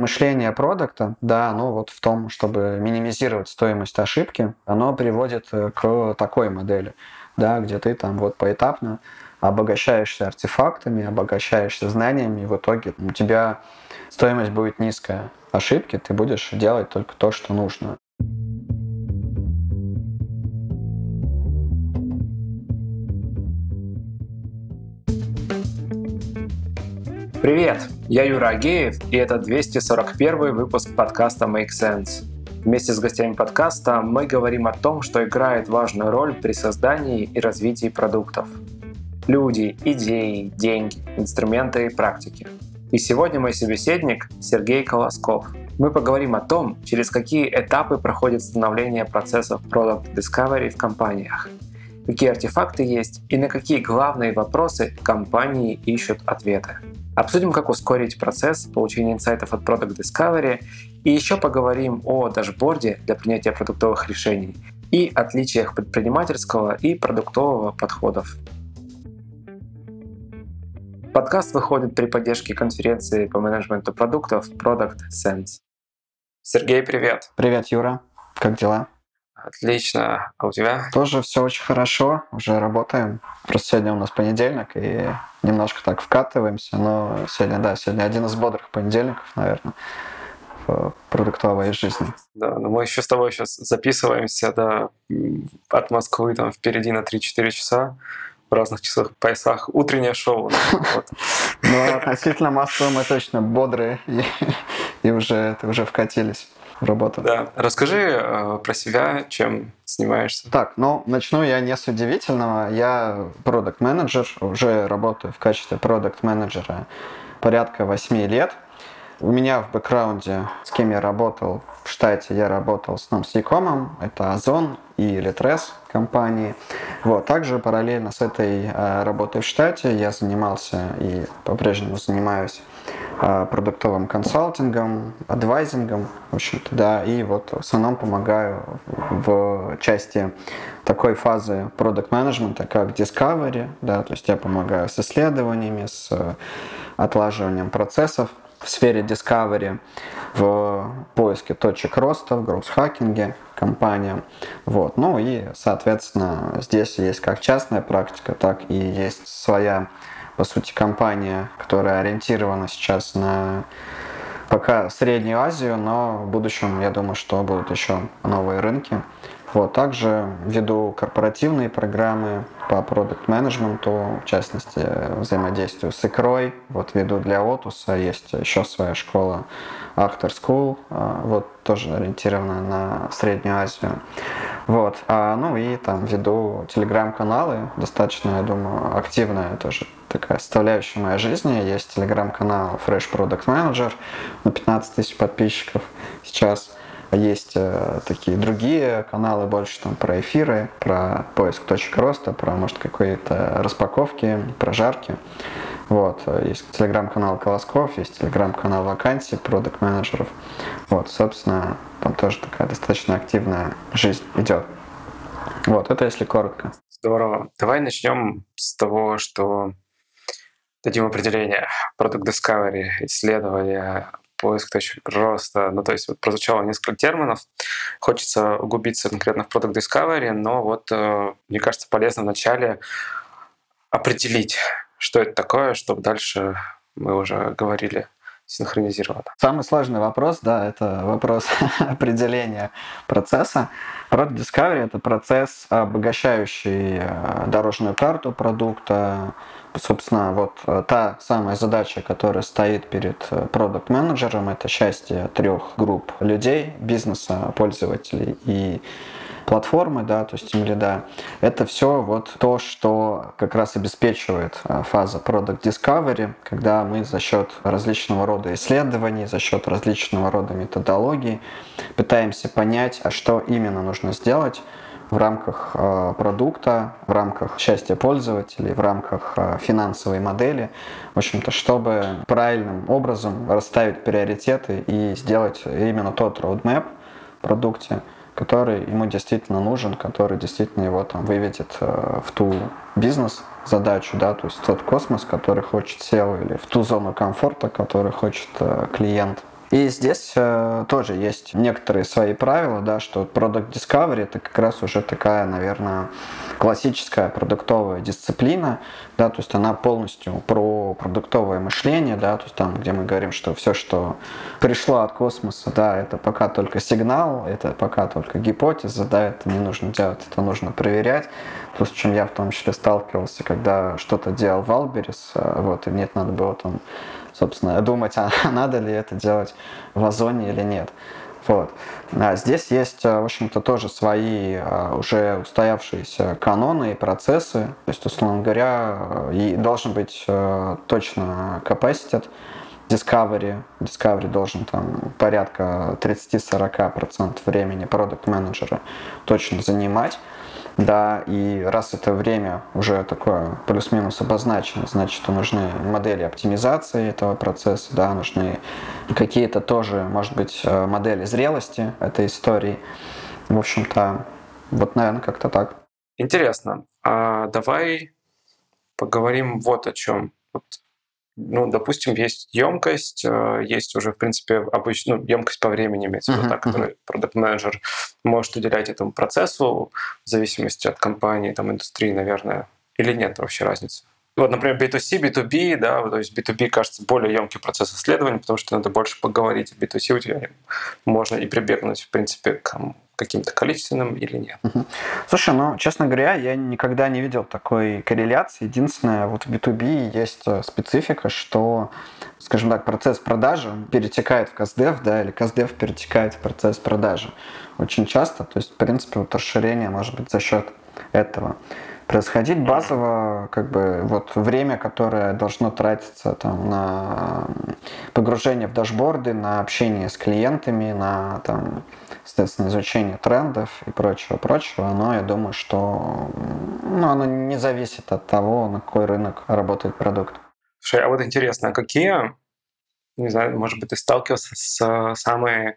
Мышление продукта, да, оно вот в том, чтобы минимизировать стоимость ошибки, оно приводит э, к такой модели, да, где ты там вот поэтапно обогащаешься артефактами, обогащаешься знаниями, и в итоге у тебя стоимость будет низкая. Ошибки ты будешь делать только то, что нужно. Привет, я Юра Агеев, и это 241 выпуск подкаста Make Sense. Вместе с гостями подкаста мы говорим о том, что играет важную роль при создании и развитии продуктов. Люди, идеи, деньги, инструменты и практики. И сегодня мой собеседник Сергей Колосков. Мы поговорим о том, через какие этапы проходит становление процессов Product Discovery в компаниях, какие артефакты есть и на какие главные вопросы компании ищут ответы. Обсудим, как ускорить процесс получения инсайтов от Product Discovery и еще поговорим о дашборде для принятия продуктовых решений и отличиях предпринимательского и продуктового подходов. Подкаст выходит при поддержке конференции по менеджменту продуктов Product Sense. Сергей, привет. Привет, Юра. Как дела? Отлично. А у тебя? Тоже все очень хорошо. Уже работаем. Просто сегодня у нас понедельник, и немножко так вкатываемся. Но сегодня, да, сегодня один из бодрых понедельников, наверное, в продуктовой жизни. Да, но мы еще с тобой сейчас записываемся, да, от Москвы там впереди на 3-4 часа в разных часах поясах утреннее шоу. Ну, относительно Москвы мы точно бодрые и уже уже вкатились работу. Да. Расскажи э, про себя, чем снимаешься. Так, ну, начну я не с удивительного. Я продукт менеджер уже работаю в качестве продукт менеджера порядка 8 лет. У меня в бэкграунде, с кем я работал в штате, я работал с Якомом, это Озон и Литрес компании. Вот. Также параллельно с этой э, работой в штате я занимался и по-прежнему занимаюсь продуктовым консалтингом, адвайзингом, в общем-то, да, и вот в основном помогаю в части такой фазы продукт менеджмента как discovery, да, то есть я помогаю с исследованиями, с отлаживанием процессов в сфере discovery, в поиске точек роста, в гроусс-хакинге компаниям. Вот. Ну и, соответственно, здесь есть как частная практика, так и есть своя по сути, компания, которая ориентирована сейчас на пока Среднюю Азию, но в будущем, я думаю, что будут еще новые рынки. Вот, также веду корпоративные программы по продукт менеджменту в частности, взаимодействую с икрой. Вот веду для Отуса, есть еще своя школа Actor School, а, вот тоже ориентирована на Среднюю Азию. Вот, а, ну и там веду телеграм-каналы, достаточно, я думаю, активная тоже такая составляющая моей жизни. Есть телеграм-канал Fresh Product Manager на 15 тысяч подписчиков сейчас. Есть э, такие другие каналы больше там про эфиры, про поиск точек роста, про, может, какие-то распаковки, прожарки. Вот. Есть телеграм-канал Колосков, есть телеграм-канал вакансий, продукт менеджеров Вот, собственно, там тоже такая достаточно активная жизнь идет. Вот, это если коротко. Здорово. Давай начнем с того, что дадим определение. Product Discovery, исследование, поиск точек роста. Ну, то есть вот прозвучало несколько терминов. Хочется углубиться конкретно в Product Discovery, но вот э, мне кажется полезно вначале определить, что это такое, чтобы дальше мы уже говорили синхронизировано. Самый сложный вопрос, да, это вопрос определения процесса. Product Discovery — это процесс, обогащающий э, дорожную карту продукта, собственно, вот э, та самая задача, которая стоит перед э, продукт-менеджером, это счастье трех групп людей, бизнеса, пользователей и платформы, да, то есть лида, это все вот то, что как раз обеспечивает э, фаза Product Discovery, когда мы за счет различного рода исследований, за счет различного рода методологий пытаемся понять, а что именно нужно сделать, в рамках э, продукта, в рамках счастья пользователей, в рамках э, финансовой модели, в общем-то, чтобы правильным образом расставить приоритеты и сделать именно тот roadmap в продукте, который ему действительно нужен, который действительно его там выведет э, в ту бизнес задачу, да, то есть тот космос, который хочет SEO, или в ту зону комфорта, который хочет клиент. И здесь э, тоже есть некоторые свои правила, да, что Product Discovery это как раз уже такая, наверное, классическая продуктовая дисциплина, да, то есть она полностью про продуктовое мышление, да, то есть там, где мы говорим, что все, что пришло от космоса, да, это пока только сигнал, это пока только гипотеза, да, это не нужно делать, это нужно проверять. То, с чем я в том числе сталкивался, когда что-то делал Валберис, э, вот, и мне надо было там собственно, думать, а надо ли это делать в Озоне или нет. Вот. А здесь есть, в общем-то, тоже свои а, уже устоявшиеся каноны и процессы. То есть, условно говоря, и должен быть точно capacity, Discovery. Discovery должен там порядка 30-40% времени продукт менеджера точно занимать. Да, и раз это время уже такое плюс-минус обозначено, значит, нужны модели оптимизации этого процесса, да, нужны какие-то тоже, может быть, э, модели зрелости этой истории. В общем-то, вот, наверное, как-то так. Интересно. А давай поговорим вот о чем. Вот ну, допустим, есть емкость, э, есть уже, в принципе, обычно ну, емкость по времени, имеется в виду, uh-huh, так, который продукт менеджер может уделять этому процессу в зависимости от компании, там, индустрии, наверное, или нет вообще разницы? Вот, например, B2C, B2B, да, то есть B2B кажется более емкий процесс исследования, потому что надо больше поговорить. В B2C у тебя можно и прибегнуть, в принципе, к каким-то количественным или нет. Слушай, ну, честно говоря, я никогда не видел такой корреляции. Единственное, вот в B2B есть э, специфика, что, скажем так, процесс продажи перетекает в CastDev, да, или CastDev перетекает в процесс продажи. Очень часто, то есть, в принципе, вот расширение может быть за счет этого происходить базово, как бы вот время, которое должно тратиться там на погружение в дашборды, на общение с клиентами, на там, естественно, изучение трендов и прочего, прочего, оно, я думаю, что ну, оно не зависит от того, на какой рынок работает продукт. Слушай, а вот интересно, а какие, не знаю, может быть, ты сталкивался с самыми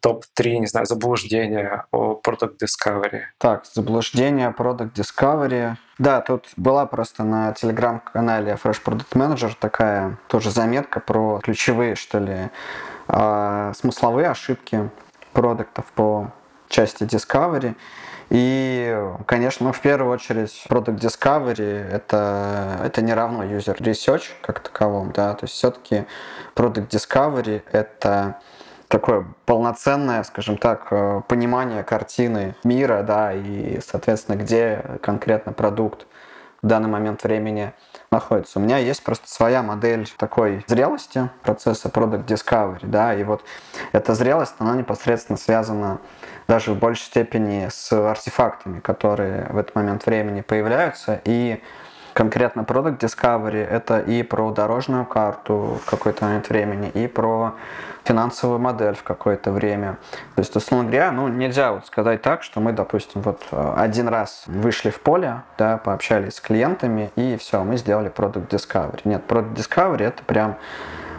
топ-3, не знаю, заблуждения о Product Discovery. Так, заблуждение Product Discovery. Да, тут была просто на телеграм-канале Fresh Product Manager такая тоже заметка про ключевые, что ли, э, смысловые ошибки продуктов по части Discovery. И, конечно, в первую очередь, Product Discovery это, это не равно User Research как таковому, да, то есть все-таки Product Discovery это такое полноценное, скажем так, э, понимание картины мира, да, и, соответственно, где конкретно продукт в данный момент времени находится. У меня есть просто своя модель такой зрелости процесса Product Discovery, да, и вот эта зрелость, она непосредственно связана даже в большей степени с артефактами, которые в этот момент времени появляются, и конкретно Product Discovery это и про дорожную карту в какой-то момент времени, и про финансовую модель в какое-то время. То есть, условно говоря, ну, нельзя вот сказать так, что мы, допустим, вот э, один раз вышли в поле, да, пообщались с клиентами, и все, мы сделали Product Discovery. Нет, Product Discovery это прям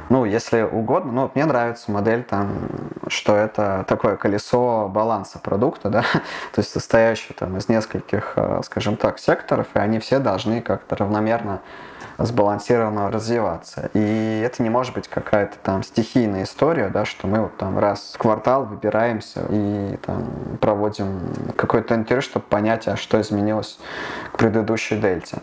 ну, если угодно, ну, мне нравится модель там, что это такое колесо баланса продукта, да, то есть состоящее там из нескольких, э, скажем так, секторов, и они все должны как-то равномерно сбалансированно развиваться. И это не может быть какая-то там стихийная история, да, что мы вот там раз в квартал выбираемся и там проводим какое-то интервью, чтобы понять, а что изменилось к предыдущей дельте.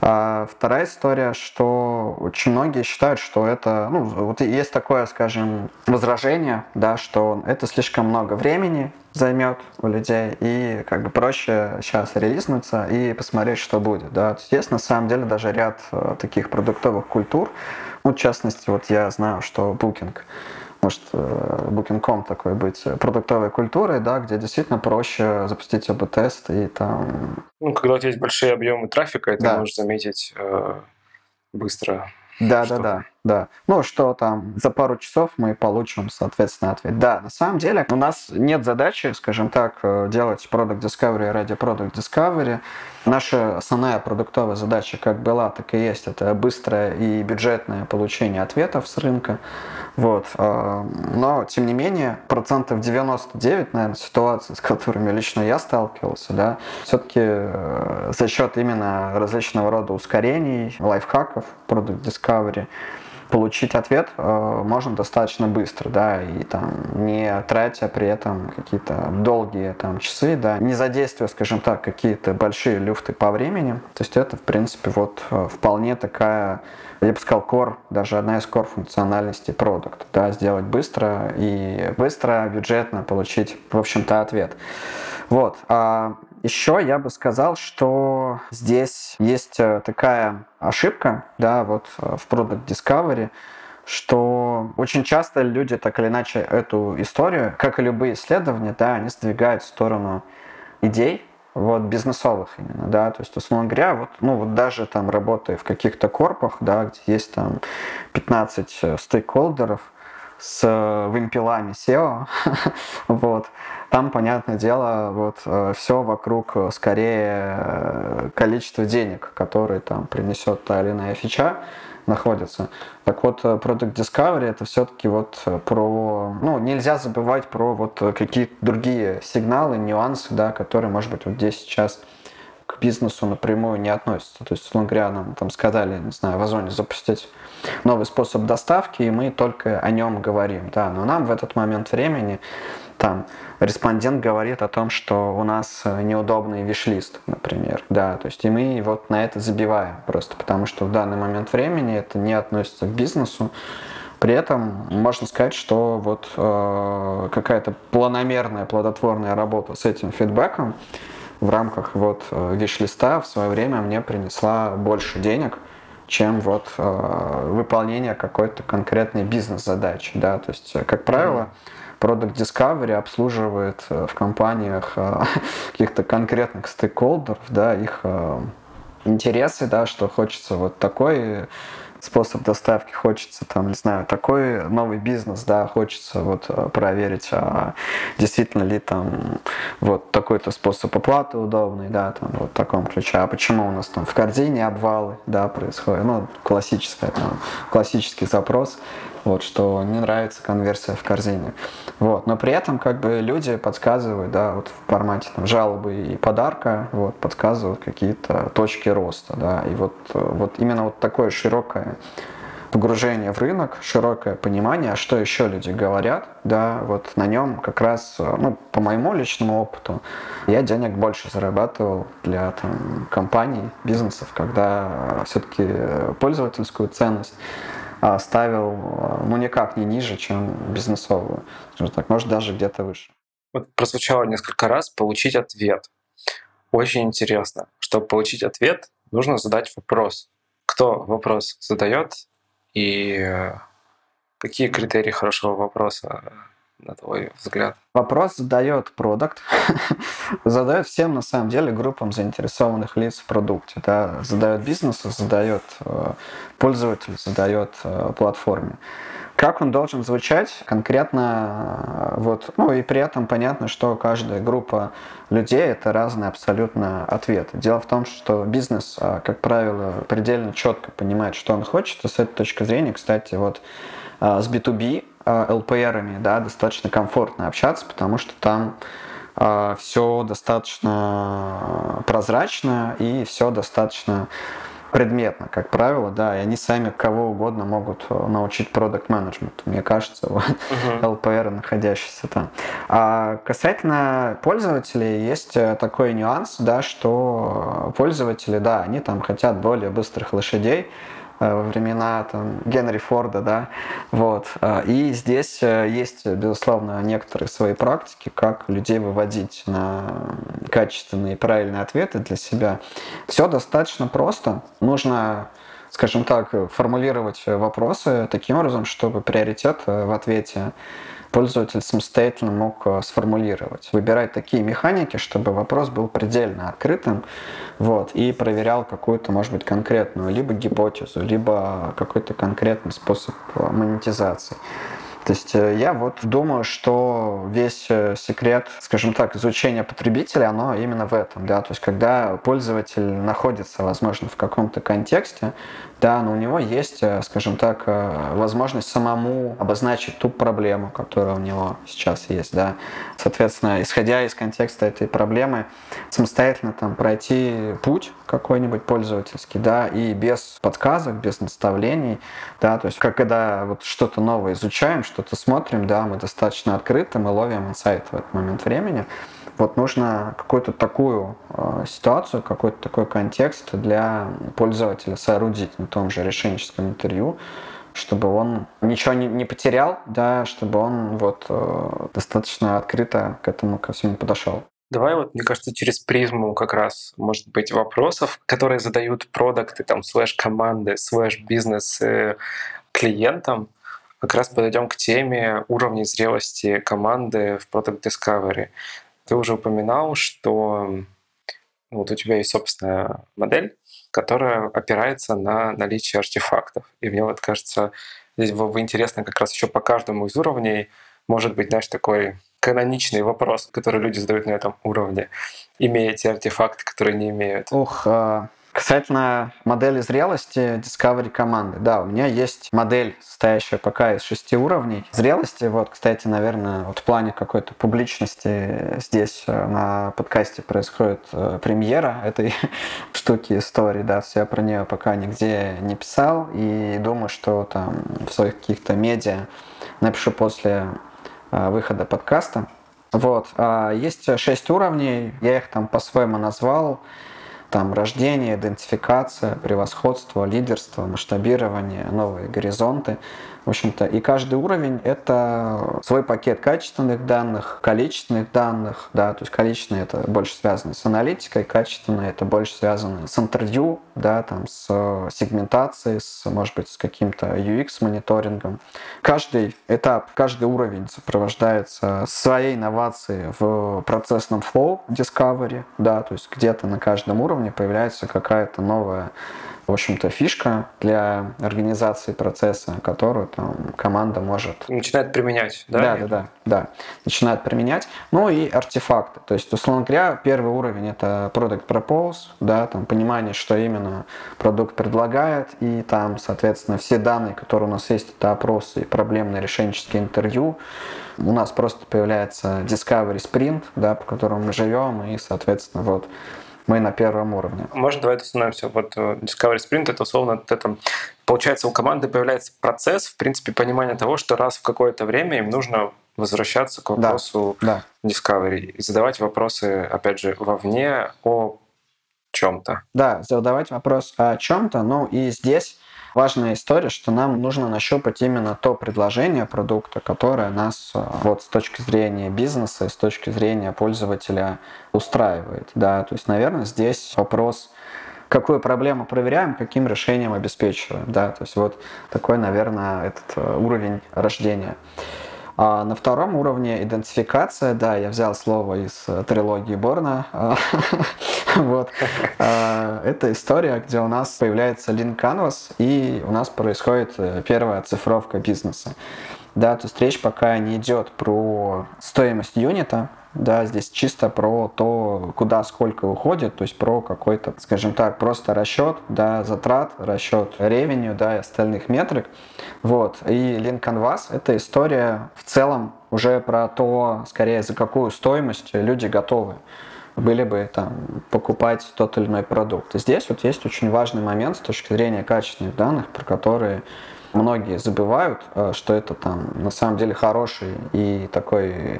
А вторая история, что очень многие считают, что это, ну, вот есть такое, скажем, возражение, да, что это слишком много времени займет у людей, и как бы проще сейчас релизнуться и посмотреть, что будет, да. Есть на самом деле даже ряд э, таких продуктовых культур, ну, в частности, вот я знаю, что Booking может э, Booking.com такой быть продуктовой культурой, да, где действительно проще запустить АБ-тест и там... Ну, когда у тебя есть большие объемы трафика, ты да. можешь заметить э, быстро. Да, что... да, да, да. Ну, что там за пару часов мы получим, соответственно, ответ. Да, на самом деле у нас нет задачи, скажем так, э, делать Product Discovery ради Product Discovery. Наша основная продуктовая задача как была, так и есть. Это быстрое и бюджетное получение ответов с рынка. Вот. А, но, тем не менее, процентов 99, наверное, ситуаций, с которыми лично я сталкивался, да, все-таки э, за счет именно различного рода ускорений, лайфхаков, Product Discovery, получить ответ э, можно достаточно быстро, да, и там не тратя при этом какие-то долгие там часы, да, не задействуя, скажем так, какие-то большие люфты по времени. То есть это, в принципе, вот э, вполне такая, я бы сказал, core, даже одна из core функциональностей продукта, да, сделать быстро и быстро, бюджетно получить, в общем-то, ответ. Вот. А еще я бы сказал, что здесь есть э, такая ошибка, да, вот э, в Product Discovery, что очень часто люди так или иначе эту историю, как и любые исследования, да, они сдвигают в сторону идей, вот, бизнесовых именно, да, то есть, условно говоря, вот, ну, вот даже там работая в каких-то корпах, да, где есть там 15 э, стейкхолдеров с вымпелами SEO, вот, там, понятное дело, вот э, все вокруг э, скорее э, количество денег, которые там принесет та или иная фича, находится. Так вот, Product Discovery это все-таки вот про, ну, нельзя забывать про вот какие-то другие сигналы, нюансы, да, которые, может быть, вот здесь сейчас к бизнесу напрямую не относятся. То есть, условно говоря, нам там сказали, не знаю, в Озоне запустить новый способ доставки, и мы только о нем говорим, да, но нам в этот момент времени там респондент говорит о том, что у нас э, неудобный виш-лист, например, да, то есть и мы вот на это забиваем просто, потому что в данный момент времени это не относится к бизнесу, при этом можно сказать, что вот э, какая-то планомерная, плодотворная работа с этим фидбэком в рамках вот э, виш-листа в свое время мне принесла больше денег, чем вот э, выполнение какой-то конкретной бизнес-задачи, да, то есть, как правило, Product Discovery обслуживает э, в компаниях э, каких-то конкретных стейкхолдеров, да, их э, интересы, да, что хочется вот такой способ доставки, хочется там, не знаю, такой новый бизнес, да, хочется вот проверить, а действительно ли там вот такой-то способ оплаты удобный, да, там вот в таком ключе, а почему у нас там в корзине обвалы, да, происходит, ну, классическая, там, классический запрос, вот, что не нравится конверсия в корзине. Вот, но при этом как бы люди подсказывают, да, вот в формате там, жалобы и подарка, вот, подсказывают какие-то точки роста, да, и вот, вот именно вот такое широкое погружение в рынок, широкое понимание, а что еще люди говорят, да, вот на нем как раз, ну, по моему личному опыту, я денег больше зарабатывал для там, компаний, бизнесов, когда все-таки пользовательскую ценность ставил, а, ну, никак не ниже, чем бизнесовую. Так, может, даже где-то выше. Вот прозвучало несколько раз получить ответ. Очень интересно. Чтобы получить ответ, нужно задать вопрос. Кто вопрос задает и э, какие критерии хорошего вопроса на твой взгляд? Вопрос задает продукт, задает всем, на самом деле, группам заинтересованных лиц в продукте. Да? Задает бизнесу, задает э, пользователю, задает э, платформе. Как он должен звучать конкретно, э, вот, ну и при этом понятно, что каждая группа людей это разные абсолютно ответы. Дело в том, что бизнес, как правило, предельно четко понимает, что он хочет, и с этой точки зрения, кстати, вот с B2B Э, да, достаточно комфортно общаться, потому что там э, все достаточно прозрачно и все достаточно предметно, как правило, да, и они сами кого угодно могут э, научить продукт менеджменту мне кажется, вот, uh-huh. LPR, находящиеся там. А касательно пользователей, есть такой нюанс, да, что пользователи, да, они там хотят более быстрых лошадей, во времена там, Генри Форда, да, вот. Э, и здесь э, есть, безусловно, некоторые свои практики, как людей выводить на качественные и правильные ответы для себя. Все достаточно просто. Нужно скажем так, формулировать вопросы таким образом, чтобы приоритет в ответе пользователь самостоятельно мог э, сформулировать. Выбирать такие механики, чтобы вопрос был предельно открытым вот, и проверял какую-то, может быть, конкретную либо гипотезу, либо какой-то конкретный способ э, монетизации. То есть э, я вот думаю, что весь секрет, скажем так, изучения потребителя, оно именно в этом, да, то есть когда пользователь находится, возможно, в каком-то контексте, да, но у него есть, э, скажем так, возможность самому обозначить ту проблему, которая у него сейчас есть, да. Соответственно, исходя из контекста этой проблемы, самостоятельно там пройти путь какой-нибудь пользовательский, да, и без подсказок, без наставлений, да, то есть как когда вот что-то новое изучаем, что-то смотрим, да, мы достаточно открыты, мы ловим инсайт в этот момент времени. Вот нужно какую-то такую э, ситуацию, какой-то такой контекст для пользователя соорудить на том же решенческом интервью, чтобы он ничего не, не потерял, да, чтобы он вот э, достаточно открыто к этому ко всему подошел. Давай вот, мне кажется, через призму как раз, может быть, вопросов, которые задают продукты, там, слэш-команды, слэш-бизнес клиентам, как раз подойдем к теме уровней зрелости команды в Product Discovery. Ты уже упоминал, что вот у тебя есть собственная модель, которая опирается на наличие артефактов. И мне вот кажется, здесь было бы интересно как раз еще по каждому из уровней, может быть, знаешь, такой каноничный вопрос, который люди задают на этом уровне, имея те артефакты, которые не имеют. Ух, а, Касательно модели зрелости Discovery команды, да, у меня есть модель, состоящая пока из шести уровней зрелости. Вот, кстати, наверное, вот в плане какой-то публичности здесь э, на подкасте происходит э, премьера этой штуки истории, да, я про нее пока нигде не писал и думаю, что там в своих каких-то медиа напишу после э, выхода подкаста. Вот, а есть шесть уровней, я их там по-своему назвал там рождение, идентификация, превосходство, лидерство, масштабирование, новые горизонты. В общем-то, и каждый уровень — это свой пакет качественных данных, количественных данных, да, то есть количественные — это больше связано с аналитикой, качественные — это больше связано с интервью, да, там, с сегментацией, с, может быть, с каким-то UX-мониторингом. Каждый этап, каждый уровень сопровождается своей инновацией в процессном flow discovery, да, то есть где-то на каждом уровне появляется какая-то новая в общем-то, фишка для организации процесса, которую там команда может... Начинает применять, да? Да, да, да, да. Начинает применять. Ну и артефакты. То есть, условно говоря, первый уровень — это product propose, да, там понимание, что именно продукт предлагает, и там, соответственно, все данные, которые у нас есть, это опросы проблемные решенческие интервью. У нас просто появляется Discovery Sprint, да, по которому мы живем, и, соответственно, вот мы на первом уровне. Можно давайте остановимся. Вот э, Discovery Sprint это условно это получается у команды появляется процесс, в принципе, понимания того, что раз в какое-то время им нужно возвращаться к вопросу да, да. Discovery и задавать вопросы, опять же, вовне о чем-то. Да, задавать вопрос о чем-то. Ну и здесь важная история, что нам нужно нащупать именно то предложение продукта, которое нас э, вот с точки зрения бизнеса, с точки зрения пользователя устраивает. Да? То есть, наверное, здесь вопрос какую проблему проверяем, каким решением обеспечиваем. Да? То есть вот такой, наверное, этот э, уровень рождения. А на втором уровне идентификация, да, я взял слово из э, трилогии Борна. вот. А, это история, где у нас появляется Lean Canvas, и у нас происходит э, первая оцифровка бизнеса. Да, то есть речь пока не идет про стоимость юнита, да, здесь чисто про то, куда сколько уходит, то есть про какой-то, скажем так, просто расчет, да, затрат, расчет ревеню, да, и остальных метрик. Вот. И Lean Canvas — это история в целом уже про то, скорее, за какую стоимость люди готовы были бы там покупать тот или иной продукт. И здесь вот есть очень важный момент с точки зрения качественных данных, про которые многие забывают, э, что это там на самом деле хороший и такой э,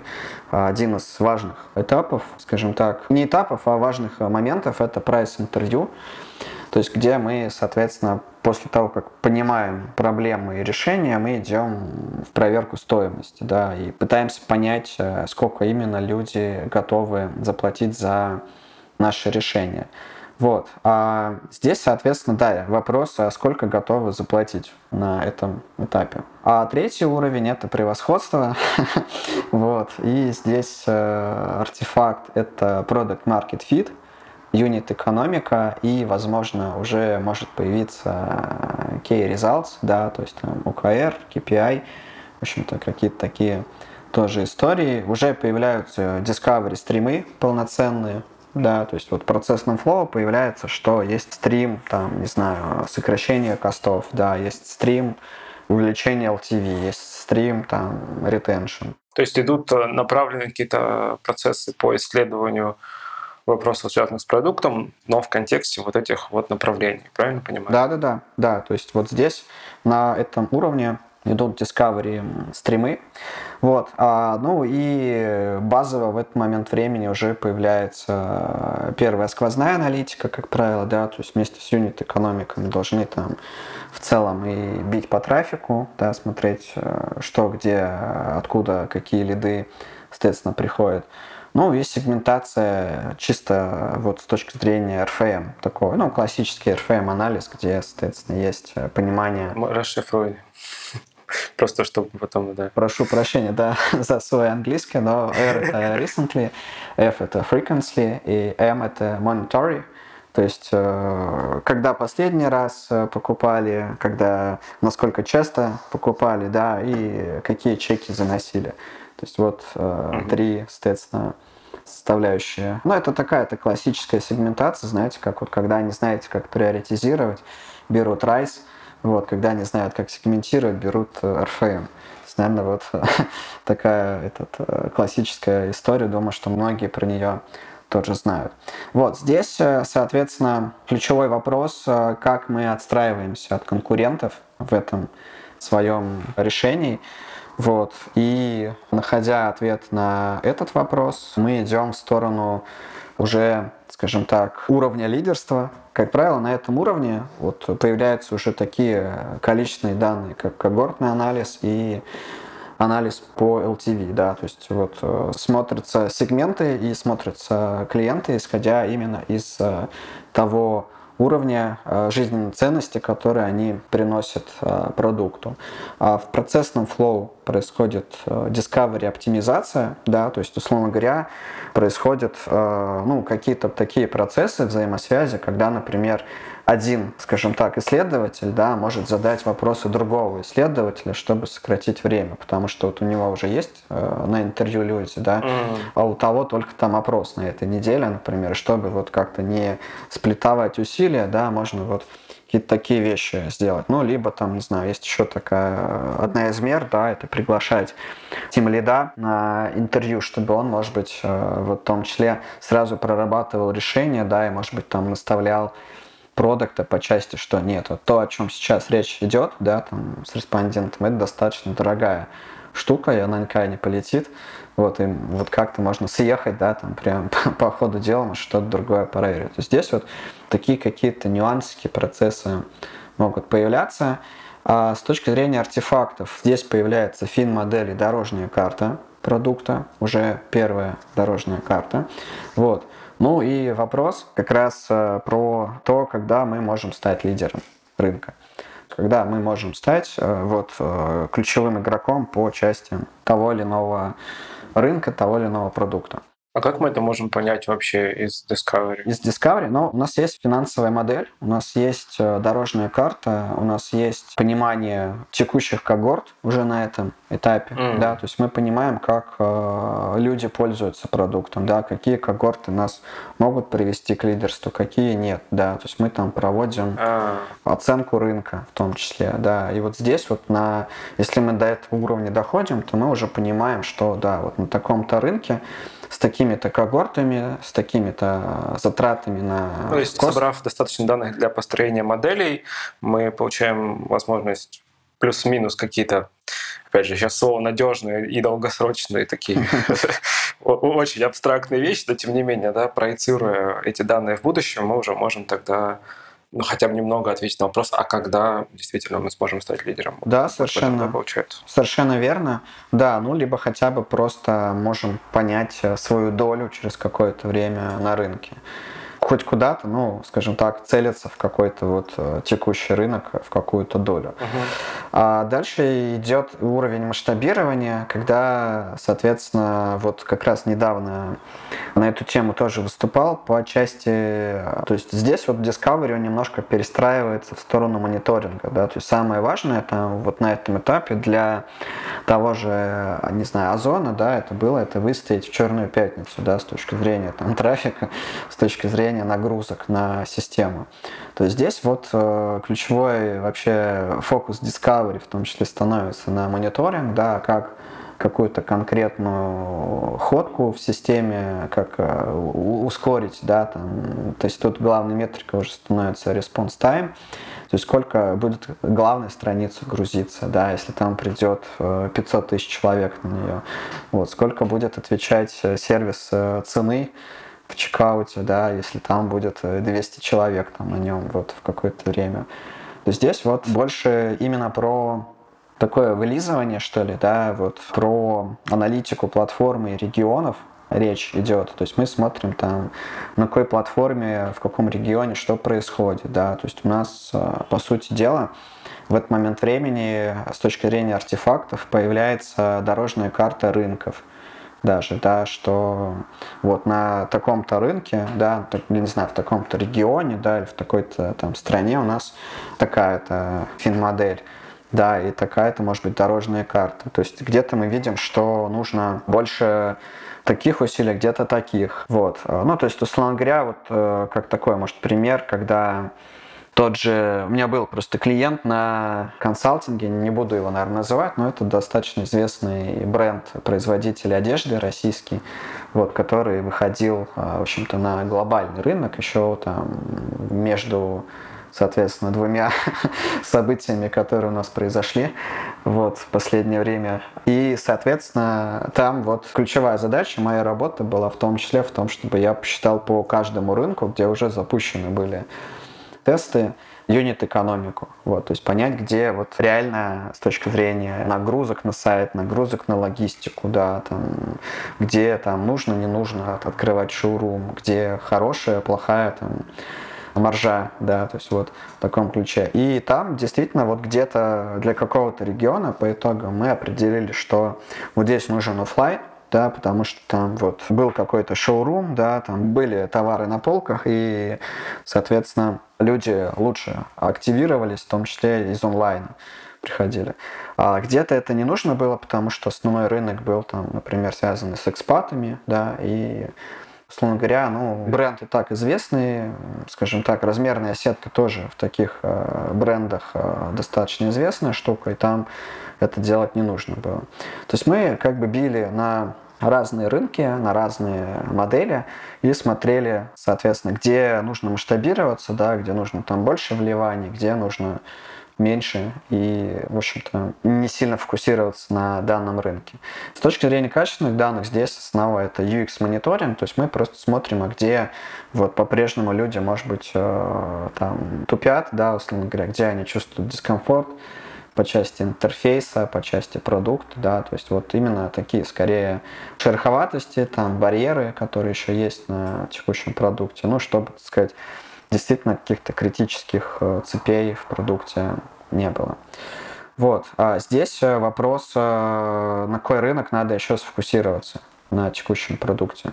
один из важных этапов, скажем так, не этапов, а важных моментов, это прайс-интервью, то есть где мы, соответственно, после того, как понимаем проблемы и решения, мы идем в проверку стоимости, да, и пытаемся понять, э, сколько именно люди готовы заплатить за наше решение. Вот. А здесь, соответственно, да, вопрос, а сколько готовы заплатить на этом этапе. А третий уровень — это превосходство. вот. И здесь э, артефакт — это Product Market Fit, юнит экономика и, возможно, уже может появиться Key Results, да, то есть там OKR, KPI, В общем-то, какие-то такие тоже истории. Уже появляются Discovery стримы полноценные, да, то есть вот процессном флоу появляется, что есть стрим, там, не знаю, сокращение костов, да, есть стрим увеличение LTV, есть стрим, там, retention. То есть идут э, направленные какие-то процессы по исследованию вопросов, связанных с продуктом, но в контексте вот этих вот направлений, правильно понимаю? Да, да, да, да. То есть вот здесь на этом уровне идут Discovery стримы. Вот. А, ну и базово в этот момент времени уже появляется первая сквозная аналитика, как правило, да, то есть вместе с юнит-экономиками должны там в целом и бить по трафику, да, смотреть, э, что, где, откуда, какие лиды, соответственно, приходят. Ну и сегментация чисто вот с точки зрения RFM, такой, ну, классический RFM-анализ, где, соответственно, есть понимание... Расшифруй. Просто чтобы потом, да. Прошу прощения, да, за свой английский, но R это recently, F это frequently и M это monetary. То есть, э, когда последний раз э, покупали, когда, насколько часто покупали, да, и какие чеки заносили. То есть, вот mm-hmm. три, соответственно, составляющие. Ну, это такая-то классическая сегментация, знаете, как вот когда не знаете, как приоритизировать, берут райс, вот, когда не знают, как сегментировать, берут RFM. Наверное, вот такая этот, классическая история. Думаю, что многие про нее тоже знают. Вот здесь, э, соответственно, ключевой вопрос, э, как мы отстраиваемся от конкурентов в этом своем решении. Вот. И находя ответ на этот вопрос, мы идем в сторону уже, скажем так, уровня лидерства. Как правило, на этом уровне вот появляются уже такие количественные данные, как когортный анализ и анализ по LTV, да, то есть вот э, смотрятся сегменты и смотрятся клиенты, исходя именно из э, того уровня э, жизненной ценности, которые они приносят продукту. А в процессном флоу происходит discovery оптимизация, да, то есть, условно говоря, происходят ну, какие-то такие процессы взаимосвязи, когда, например, один, скажем так, исследователь, да, может задать вопросы другого исследователя, чтобы сократить время, потому что вот у него уже есть э, на интервью люди, да, mm. а у того только там опрос на этой неделе, например, чтобы вот как-то не сплетовать усилия, да, можно вот какие-то такие вещи сделать. Ну, либо там, не знаю, есть еще такая э, одна из мер, да, это приглашать тем лида на интервью, чтобы он, может быть, э, в том числе сразу прорабатывал решение, да, и, может быть, там наставлял продукта по части, что нет, вот то, о чем сейчас речь идет, да, там, с респондентом, это достаточно дорогая штука, и она никогда не полетит. Вот, и вот как-то можно съехать, да, там, прям по, по ходу дела, что-то другое проверить. То есть здесь вот такие какие-то нюансики, процессы могут появляться. А с точки зрения артефактов, здесь появляется фин-модель и дорожная карта продукта, уже первая дорожная карта. Вот. Ну и вопрос как раз э, про то, когда мы можем стать лидером рынка. Когда мы можем стать э, вот, э, ключевым игроком по части того или иного рынка, того или иного продукта. А как мы это можем понять вообще из Discovery? Из Discovery, ну, у нас есть финансовая модель, у нас есть э, дорожная карта, у нас есть понимание текущих когорт уже на этом этапе, mm. да, то есть мы понимаем, как э, люди пользуются продуктом, да, какие когорты нас могут привести к лидерству, какие нет, да, то есть мы там проводим ah. оценку рынка в том числе, да, и вот здесь вот на, если мы до этого уровня доходим, то мы уже понимаем, что, да, вот на таком-то рынке с такими-то когортами, с такими-то затратами на ну, То есть, кост. собрав достаточно данных для построения моделей, мы получаем возможность плюс-минус какие-то, опять же, сейчас слово надежные и долгосрочные такие очень абстрактные вещи, но тем не менее, да, проецируя эти данные в будущем, мы уже можем тогда ну, хотя бы немного ответить на вопрос, а когда действительно мы сможем стать лидером? Да, совершенно. Получается. Совершенно верно. Да, ну, либо хотя бы просто можем понять э, свою долю через какое-то время на рынке. Хоть куда-то, ну, скажем так, целиться в какой-то вот э, текущий рынок, в какую-то долю. Uh-huh. А дальше идет уровень масштабирования, когда, соответственно, вот как раз недавно на эту тему тоже выступал по части, то есть здесь вот Discovery он немножко перестраивается в сторону мониторинга, да, то есть самое важное там вот на этом этапе для того же, не знаю, Озона, да, это было, это выстоять в черную пятницу, да, с точки зрения там трафика, с точки зрения нагрузок на систему. То есть здесь вот э, ключевой вообще фокус Discovery в том числе становится на мониторинг, да, как какую-то конкретную ходку в системе, как э, ускорить, да, там, то есть тут главной метрикой уже становится response time, то есть сколько будет главная страница грузиться, да, если там придет 500 э, тысяч человек на нее, вот, сколько будет отвечать сервис цены, в чекауте, да, если там будет 200 человек там на нем вот в какое-то время. То здесь вот больше именно про такое вылизывание, что ли, да, вот про аналитику платформы и регионов речь идет. То есть мы смотрим там, на какой платформе, в каком регионе что происходит, да. То есть у нас, а, по сути дела, в этот момент времени с точки зрения артефактов появляется дорожная карта рынков даже, да, что вот на таком-то рынке, да, не знаю, в таком-то регионе, да, или в такой-то там стране у нас такая-то финмодель. Да, и такая-то может быть дорожная карта. То есть где-то мы видим, что нужно больше таких усилий, где-то таких. Вот. Ну, то есть, условно говоря, вот э, как такой, может, пример, когда тот же, у меня был просто клиент на консалтинге, не буду его, наверное, называть, но это достаточно известный бренд, производитель одежды российский, вот, который выходил, а, в общем-то, на глобальный рынок еще там между соответственно, двумя событиями, которые у нас произошли вот, в последнее время. И, соответственно, там вот ключевая задача моей работы была в том числе в том, чтобы я посчитал по каждому рынку, где уже запущены были тесты, юнит-экономику. Вот, то есть понять, где вот реально с точки зрения нагрузок на сайт, нагрузок на логистику, да, там, где там нужно, не нужно открывать шоурум, где хорошая, плохая там маржа, да, то есть вот в таком ключе. И там действительно вот где-то для какого-то региона по итогам мы определили, что вот здесь нужен офлайн, да, потому что там вот был какой-то шоурум, да, там были товары на полках, и, соответственно, люди лучше активировались, в том числе из онлайна приходили. А где-то это не нужно было, потому что основной рынок был там, например, связан с экспатами, да, и условно говоря, ну, бренд и так известный, скажем так, размерная сетка тоже в таких э, брендах э, достаточно известная штука, и там это делать не нужно было. То есть мы как бы били на разные рынки, на разные модели и смотрели, соответственно, где нужно масштабироваться, да, где нужно там больше вливаний, где нужно меньше и, в общем-то, не сильно фокусироваться на данном рынке. С точки зрения качественных данных, здесь основа это UX-мониторинг, то есть мы просто смотрим, а где вот по-прежнему люди, может быть, э, там тупят, да, условно говоря, где они чувствуют дискомфорт, по части интерфейса, по части продукта, да, то есть вот именно такие скорее шероховатости, там барьеры, которые еще есть на текущем продукте, ну, чтобы, так сказать, действительно каких-то критических э, цепей в продукте не было. Вот. А здесь э, вопрос, э, на какой рынок надо еще сфокусироваться на текущем продукте.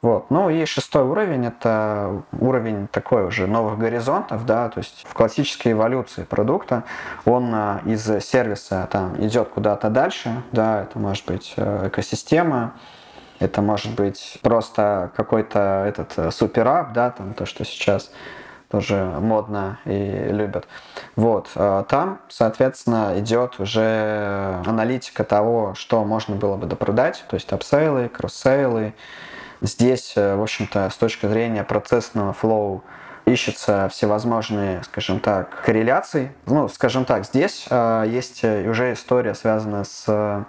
Вот. Ну и шестой уровень – это уровень такой уже новых горизонтов, да, то есть в классической эволюции продукта он из сервиса там идет куда-то дальше, да, это может быть экосистема, это может быть просто какой-то этот э, суперап, да, там то, что сейчас тоже модно и любят. Вот. Э, там, соответственно, идет уже аналитика того, что можно было бы допродать, то есть upsell ы, cross-sell ы. Здесь, э, в общем-то, с точки зрения процессного flow ищутся всевозможные, скажем так, корреляции. Ну, скажем так, здесь э, есть уже история, связанная с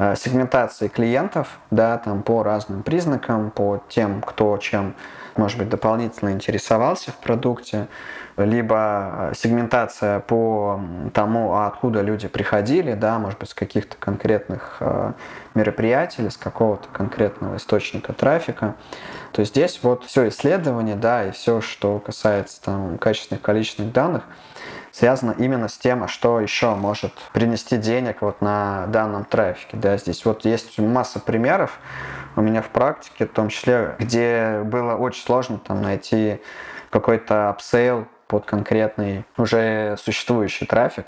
Э, сегментации клиентов, да, там по разным признакам, по тем, кто чем может быть, дополнительно интересовался в продукте, либо сегментация по тому, а откуда люди приходили, да, может быть, с каких-то конкретных э, мероприятий или с какого-то конкретного источника трафика. То здесь вот все исследование, да, и все, что касается там качественных количественных данных, связано именно с тем, а что еще может принести денег вот на данном трафике. Да, здесь вот есть масса примеров у меня в практике, в том числе, где было очень сложно там найти какой-то upsell под конкретный уже существующий трафик.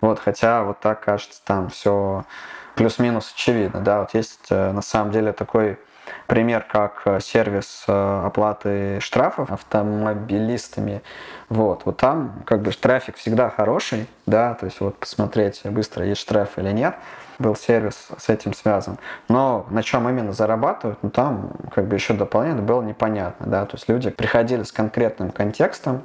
Вот, хотя вот так кажется, там все плюс-минус очевидно. Да, вот есть э, на самом деле такой пример, как э, сервис э, оплаты штрафов автомобилистами. Вот, вот там как бы трафик всегда хороший, да, то есть вот посмотреть быстро, есть штраф или нет, был сервис с этим связан. Но на чем именно зарабатывают, ну там как бы еще дополнительно было непонятно, да, то есть люди приходили с конкретным контекстом,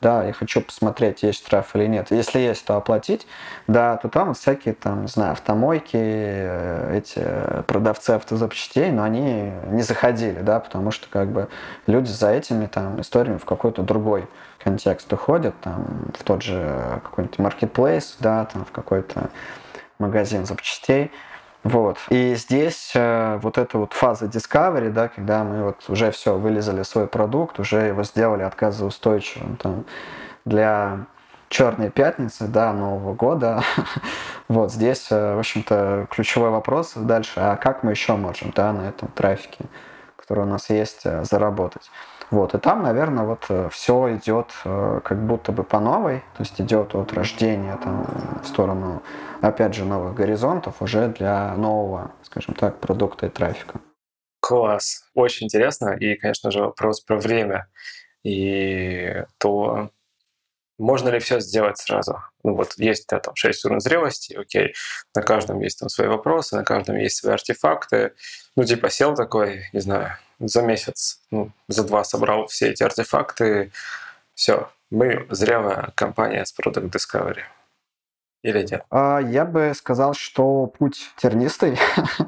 да, я хочу посмотреть, есть штраф или нет. Если есть, то оплатить, да, то там всякие, там, не знаю, автомойки, э, эти продавцы автозапчастей, но они не заходили, да, потому что, как бы, люди за этими, там, историями в какой-то другой контекст уходят, там, в тот же какой-нибудь marketplace, да, там, в какой-то магазин запчастей, вот. И здесь э, вот эта вот фаза discovery, да, когда мы вот уже все, вылезали свой продукт, уже его сделали отказоустойчивым там, для Черной пятницы, да, Нового года. вот здесь, э, в общем-то, ключевой вопрос дальше, а как мы еще можем, да, на этом трафике, который у нас есть, э, заработать. Вот, и там, наверное, вот э, все идет э, как будто бы по новой, то есть идет от рождения там в сторону, опять же, новых горизонтов уже для нового, скажем так, продукта и трафика. Класс. Очень интересно. И, конечно же, вопрос про время и то, можно ли все сделать сразу. Ну вот есть да, там 6 уровней зрелости, окей, на каждом есть там свои вопросы, на каждом есть свои артефакты. Ну типа сел такой, не знаю, за месяц, ну, за два собрал все эти артефакты, все, мы зрелая компания с Product Discovery. Или нет? А, я бы сказал, что путь тернистый.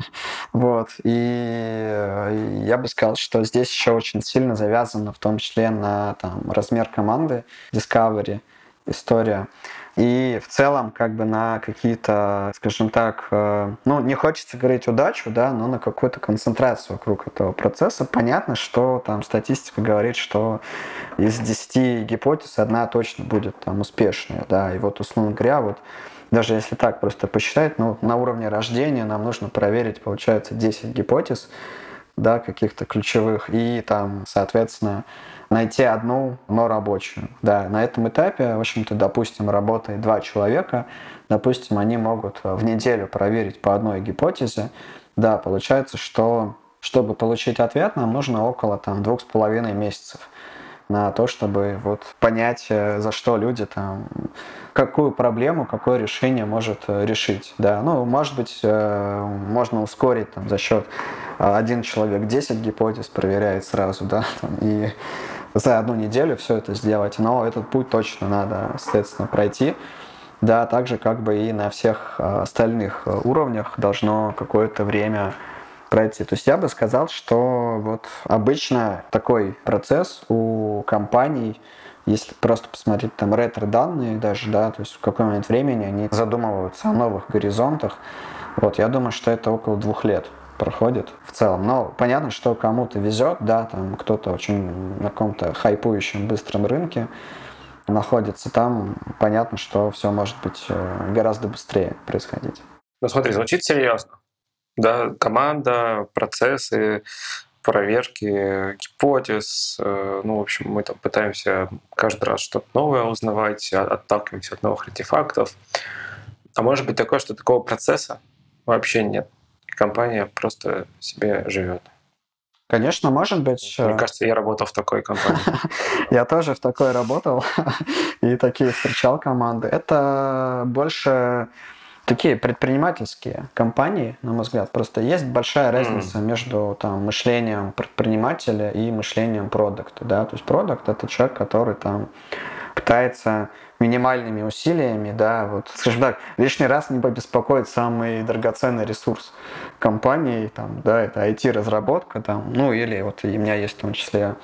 вот. И я бы сказал, что здесь еще очень сильно завязано, в том числе на там, размер команды Discovery, история. И в целом, как бы на какие-то, скажем так, э, ну, не хочется говорить удачу, да, но на какую-то концентрацию вокруг этого процесса. Понятно, что там статистика говорит, что из 10 гипотез одна точно будет там успешная, да, и вот, условно говоря, вот даже если так просто посчитать, ну, на уровне рождения нам нужно проверить, получается, 10 гипотез, да, каких-то ключевых, и там, соответственно, найти одну, но рабочую. Да, на этом этапе, в общем-то, допустим, работает два человека, допустим, они могут в неделю проверить по одной гипотезе, да, получается, что чтобы получить ответ, нам нужно около там двух с половиной месяцев на то, чтобы вот понять, э, за что люди там, какую проблему, какое решение может э, решить. Да, ну, может быть, э, можно ускорить там, за счет один человек 10 гипотез проверяет сразу, да, там, и за одну неделю все это сделать, но этот путь точно надо, соответственно, пройти. Да, так же как бы и на всех а, остальных э, уровнях должно какое-то время пройти. То есть я бы сказал, что вот обычно такой процесс у компаний, если просто посмотреть там ретро-данные даже, да, то есть в какой момент времени они задумываются о новых горизонтах, вот, я думаю, что это около двух лет проходит в целом. Но понятно, что кому-то везет, да, там кто-то очень на каком-то хайпующем быстром рынке находится там, понятно, что все может быть э, гораздо быстрее происходить. Ну смотри, звучит серьезно. Да, команда, процессы, проверки гипотез. Э, ну, в общем, мы там пытаемся каждый раз что-то новое узнавать, отталкиваемся от новых артефактов. А может быть такое, что такого процесса вообще нет компания просто себе живет. Конечно, может быть. Мне кажется, я работал в такой компании. Я тоже в такой работал и такие встречал команды. Это больше такие предпринимательские компании, на мой взгляд. Просто есть большая разница между там, мышлением предпринимателя и мышлением продукта. Да? То есть продукт это человек, который там пытается минимальными усилиями, да, вот, скажем так, лишний раз не побеспокоить самый драгоценный ресурс компании, там, да, это IT-разработка, там, ну, или вот у меня есть в том числе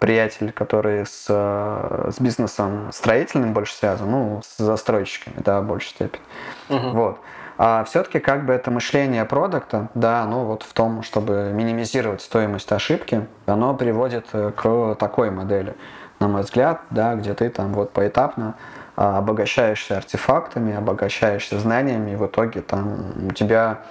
приятель, который с, э, с бизнесом строительным больше связан, ну, с застройщиками, да, в большей степени. Угу. Вот. А все-таки как бы это мышление продукта, да, ну вот в том, чтобы минимизировать стоимость ошибки, оно приводит э, к такой модели, на мой взгляд, да, где ты там вот поэтапно обогащаешься артефактами, обогащаешься знаниями, и в итоге там у тебя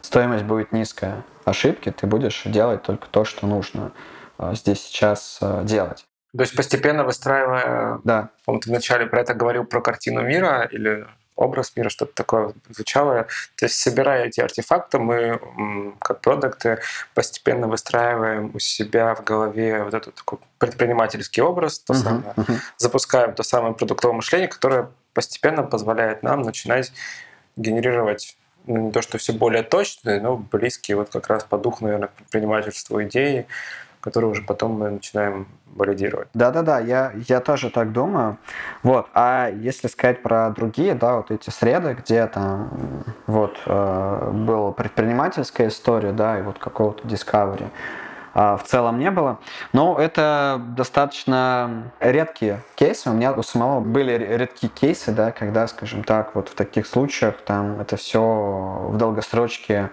стоимость будет низкая. Ошибки ты будешь делать только то, что нужно а, здесь сейчас а, делать. То есть постепенно выстраивая... Да. По-моему, ты вначале про это говорил, про картину мира или образ мира, что-то такое звучало. То есть, собирая эти артефакты, мы, как продукты, постепенно выстраиваем у себя в голове вот этот такой предпринимательский образ, то uh-huh, самое, uh-huh. запускаем то самое продуктовое мышление, которое постепенно позволяет нам начинать генерировать ну, не то, что все более точные, но близкие вот как раз по духу, наверное, к предпринимательству идеи, которые уже потом мы начинаем валидировать. Да-да-да, я, я тоже так думаю. Вот. А если сказать про другие, да, вот эти среды, где там вот э, была предпринимательская история, да, и вот какого-то discovery, а, в целом не было. Но это достаточно редкие кейсы. У меня у самого были редкие кейсы, да, когда, скажем так, вот в таких случаях там это все в долгосрочке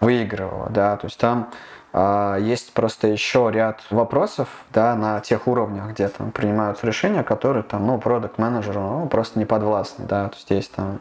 выигрывало, да, то есть там есть просто еще ряд вопросов да, на тех уровнях, где там принимаются решения, которые там, ну, продукт менеджеру ну, просто не подвластны. Да? То есть есть там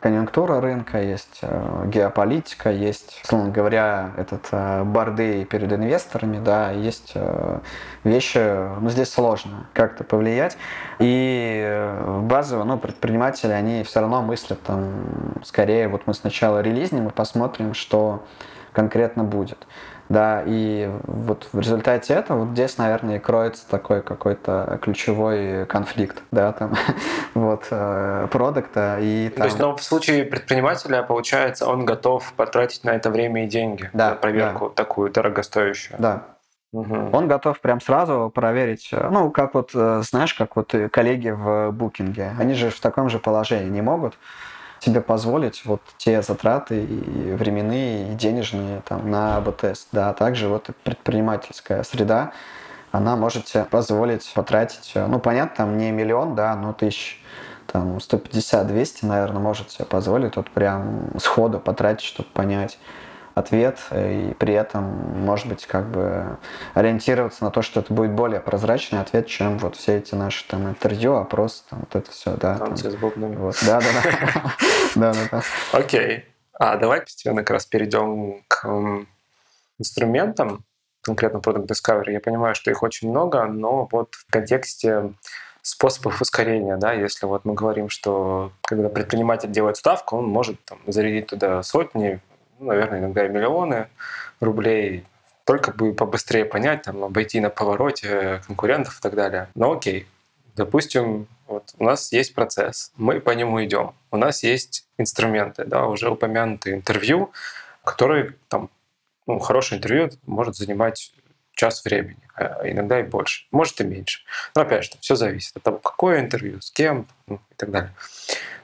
конъюнктура рынка, есть э, геополитика, есть, условно говоря, этот э, борды перед инвесторами, да, есть э, вещи, ну, здесь сложно как-то повлиять. И э, базово, ну, предприниматели, они все равно мыслят там, скорее, вот мы сначала релизнем и посмотрим, что конкретно будет. Да, и вот в результате этого вот здесь, наверное, и кроется такой какой-то ключевой конфликт, да, там, вот, э, продукта. И там... То есть, но в случае предпринимателя, получается, он готов потратить на это время и деньги да, за проверку да. такую дорогостоящую. Да, Угу. Он готов прям сразу проверить, э, ну, как вот, э, знаешь, как вот коллеги в букинге, они же в таком же положении не могут себе позволить вот те затраты и временные, и денежные там, на АБ-тест. Да, а также вот предпринимательская среда, она может себе позволить потратить, ну, понятно, там не миллион, да, но тысяч, там 150-200, наверное, может себе позволить вот прям сходу потратить, чтобы понять, ответ, и при этом, может быть, как бы ориентироваться на то, что это будет более прозрачный ответ, чем вот все эти наши там интервью, опросы, там вот это все, да. Танцы там, с бубнами. Вот, да, да, да. Да, да, да. Окей. А давай постепенно как раз перейдем к инструментам, конкретно Product Discovery. Я понимаю, что их очень много, но вот в контексте способов ускорения, да, если вот мы говорим, что когда предприниматель делает ставку, он может там, зарядить туда сотни, ну, наверное, иногда и миллионы рублей, только бы побыстрее понять, там, обойти на повороте конкурентов и так далее. Но окей, допустим, вот у нас есть процесс, мы по нему идем, у нас есть инструменты, да, уже упомянутые интервью, которые там, ну, хорошее интервью может занимать час времени, а иногда и больше, может и меньше. Но опять же, все зависит от того, какое интервью, с кем ну, и так далее.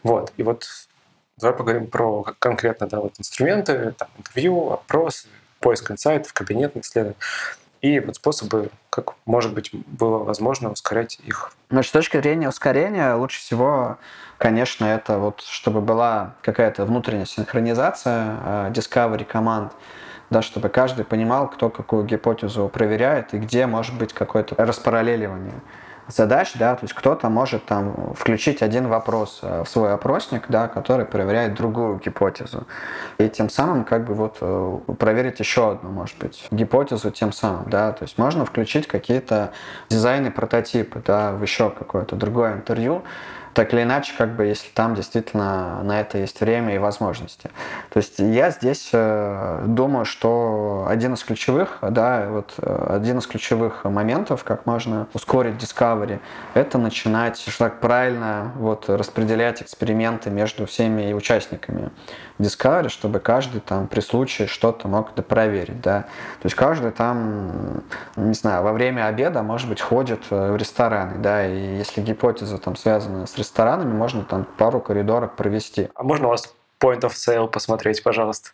Вот. И вот Давай поговорим про конкретно да, вот инструменты, там, интервью, опрос, поиск инсайтов, кабинетных исследований и вот способы, как, может быть, было возможно ускорять их. Значит, с точки зрения ускорения, лучше всего, конечно, это вот, чтобы была какая-то внутренняя синхронизация э, discovery команд, да, чтобы каждый понимал, кто какую гипотезу проверяет и где может быть какое-то распараллеливание задач, да, то есть кто-то может там включить один вопрос э, в свой опросник, да, который проверяет другую гипотезу. И тем самым как бы вот э, проверить еще одну, может быть, гипотезу тем самым, да, то есть можно включить какие-то дизайны, прототипы, да, в еще какое-то другое интервью, так или иначе, как бы, если там действительно на это есть время и возможности. То есть я здесь э, думаю, что один из ключевых, да, вот э, один из ключевых моментов, как можно ускорить discovery, это начинать так правильно вот распределять эксперименты между всеми участниками Discovery, чтобы каждый там при случае что-то мог допроверить, да. То есть каждый там, не знаю, во время обеда, может быть, ходит э, в рестораны, да, и если гипотеза там связана с ресторанами, можно там пару коридоров провести. А можно у вас point of sale посмотреть, пожалуйста?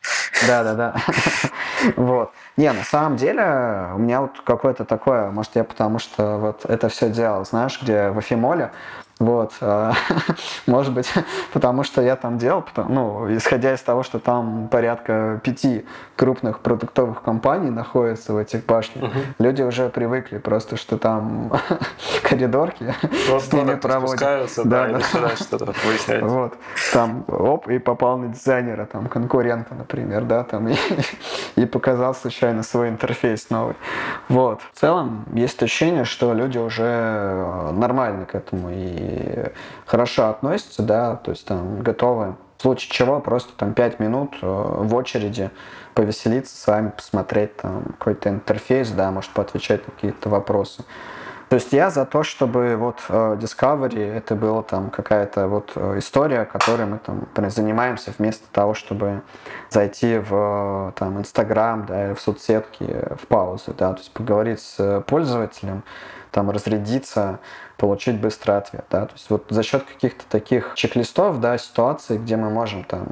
Да, да, да. Вот. Не, на самом деле, у меня вот какое-то такое, может, я потому что вот это все делал, знаешь, где в Эфимоле, вот, а, может быть, потому что я там делал, потому, ну, исходя из того, что там порядка пяти крупных продуктовых компаний находятся в этих башнях, Мгм. люди уже привыкли просто, что там коридорки Ну, с ними проводят. Да, да, что-то выяснять. Вот, там, оп, и попал на дизайнера, там, конкурента, например, да, там, и, и показал случайно свой интерфейс новый. Вот. В целом, есть ощущение, что люди уже нормально к этому и хорошо относятся, да, то есть там готовы в случае чего просто там 5 минут э, в очереди повеселиться с вами, посмотреть там какой-то интерфейс, да, может поотвечать на какие-то вопросы. То есть я за то, чтобы вот э, Discovery это была там какая-то вот э, история, которой мы там занимаемся вместо того, чтобы зайти в там Instagram, да, в соцсетки в паузу, да, то есть поговорить с пользователем, там разрядиться, получить быстрый ответ, да, то есть вот за счет каких-то таких чек-листов, да, ситуаций, где мы можем там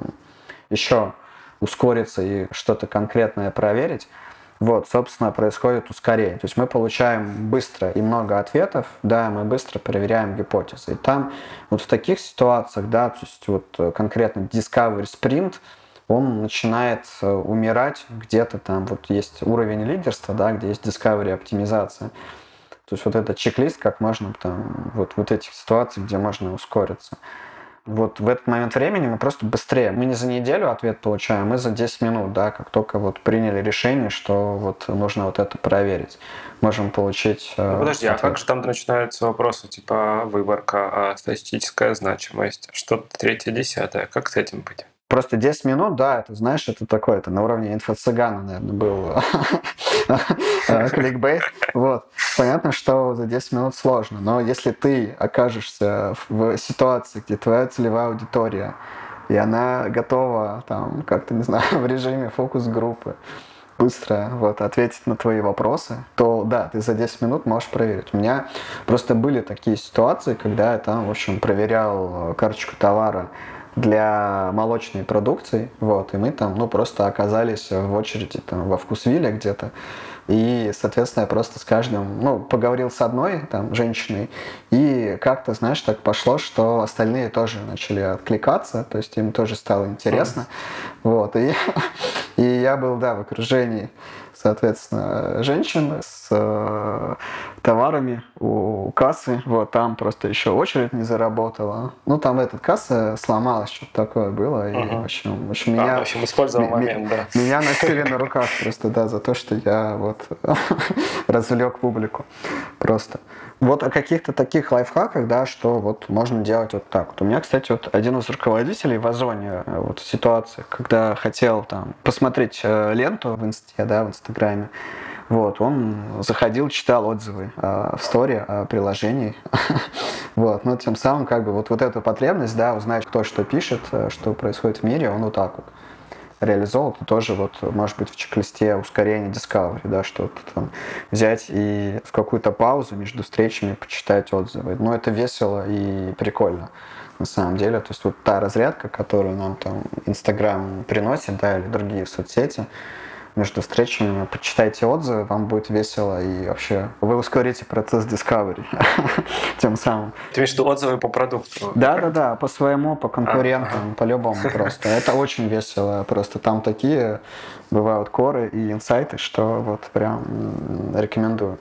еще ускориться и что-то конкретное проверить, вот, собственно, происходит ускорение. То есть мы получаем быстро и много ответов, да, мы быстро проверяем гипотезы. И там вот в таких ситуациях, да, то есть вот конкретно Discovery Sprint, он начинает э, умирать где-то там, вот есть уровень лидерства, да, где есть Discovery оптимизация. То есть вот этот чек-лист, как можно там, вот, вот этих ситуаций, где можно ускориться. Вот в этот момент времени мы просто быстрее. Мы не за неделю ответ получаем, мы за 10 минут, да, как только вот приняли решение, что вот нужно вот это проверить. Можем получить... э, Ну, подожди, а ответ. как же там начинаются вопросы, типа выборка, а статистическая значимость, что-то третье, десятое? Как с этим быть? Просто 10 минут, да, это, знаешь, это такое, это на уровне инфо-цыгана, наверное, был э, кликбейт. Вот. Понятно, что за 10 минут сложно, но если ты окажешься в ситуации, где твоя целевая аудитория, и она готова, там, как-то, не знаю, в режиме фокус-группы, быстро вот, ответить на твои вопросы, то да, ты за 10 минут можешь проверить. У меня просто были такие ситуации, когда я там, в общем, проверял э, карточку товара для молочной продукции, вот, и мы там, ну, просто оказались в очереди там во вкусвиле где-то, и, соответственно, я просто с каждым, ну, поговорил с одной там женщиной, и как-то, знаешь, так пошло, что остальные тоже начали откликаться, то есть им тоже стало интересно, вот, и, и я был, да, в окружении, соответственно, женщин с э, товарами у кассы, вот, там просто еще очередь не заработала, ну, там эта касса сломалась, что-то такое было, и, Ага. в общем, в общем, А, меня... в общем, использовал ми- момент, да. Меня носили на руках просто, да, за то, что я вот развлек публику просто. Вот о каких-то таких лайфхаках, да, что вот можно делать вот так. Вот у меня, кстати, вот один из руководителей в Озоне э, вот в ситуациях, когда хотел там посмотреть э, ленту в инсте, да, в инстаграме, вот, он заходил, читал отзывы э, в сторе о приложении. вот, но тем самым как бы вот, вот эту потребность, да, узнать, кто что пишет, э, что происходит в мире, он вот так вот реализовал, то тоже вот может быть в чек-листе ускорение Discovery, да, что-то там взять и в какую-то паузу между встречами почитать отзывы. Ну, это весело и прикольно на самом деле. То есть вот та разрядка, которую нам там Инстаграм приносит, да, или другие соцсети, между встречами почитайте отзывы, вам будет весело и вообще вы ускорите процесс Discovery тем самым. Ты имеешь в виду отзывы по продукту? Да, да, да, по своему, по конкурентам, по-любому просто. Это очень весело. Просто там такие бывают коры и инсайты, что вот прям рекомендую.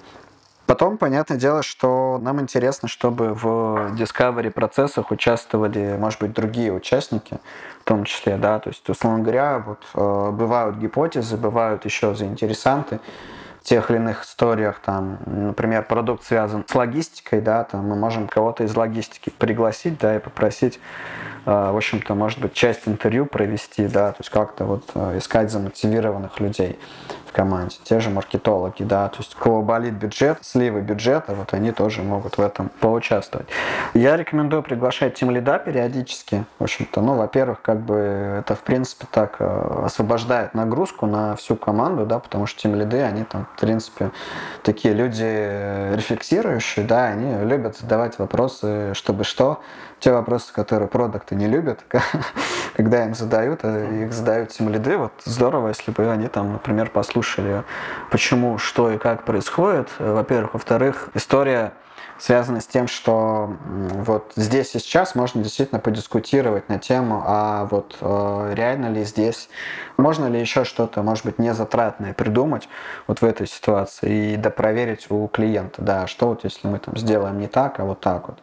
Потом, понятное дело, что нам интересно, чтобы в Discovery процессах участвовали, может быть, другие участники, в том числе, да, то есть, условно говоря, вот э, бывают гипотезы, бывают еще заинтересанты тех или иных историях, там, например, продукт связан с логистикой, да, там мы можем кого-то из логистики пригласить, да, и попросить, в общем-то, может быть, часть интервью провести, да, то есть как-то вот э, искать замотивированных людей в команде, те же маркетологи, да, то есть у кого болит бюджет, сливы бюджета, вот они тоже могут в этом поучаствовать. Я рекомендую приглашать тем лида периодически, в общем-то, ну, во-первых, как бы это, в принципе, так э, освобождает нагрузку на всю команду, да, потому что тем лиды, они там, в принципе, такие люди рефлексирующие, да, они любят задавать вопросы, чтобы что, те вопросы, которые продукты не любят, когда им задают, а их задают тем лиды, вот здорово, если бы они там, например, послушали, почему, что и как происходит, во-первых. Во-вторых, история связана с тем, что вот здесь и сейчас можно действительно подискутировать на тему, а вот э, реально ли здесь, можно ли еще что-то, может быть, не затратное придумать вот в этой ситуации и допроверить у клиента, да, что вот если мы там сделаем не так, а вот так вот.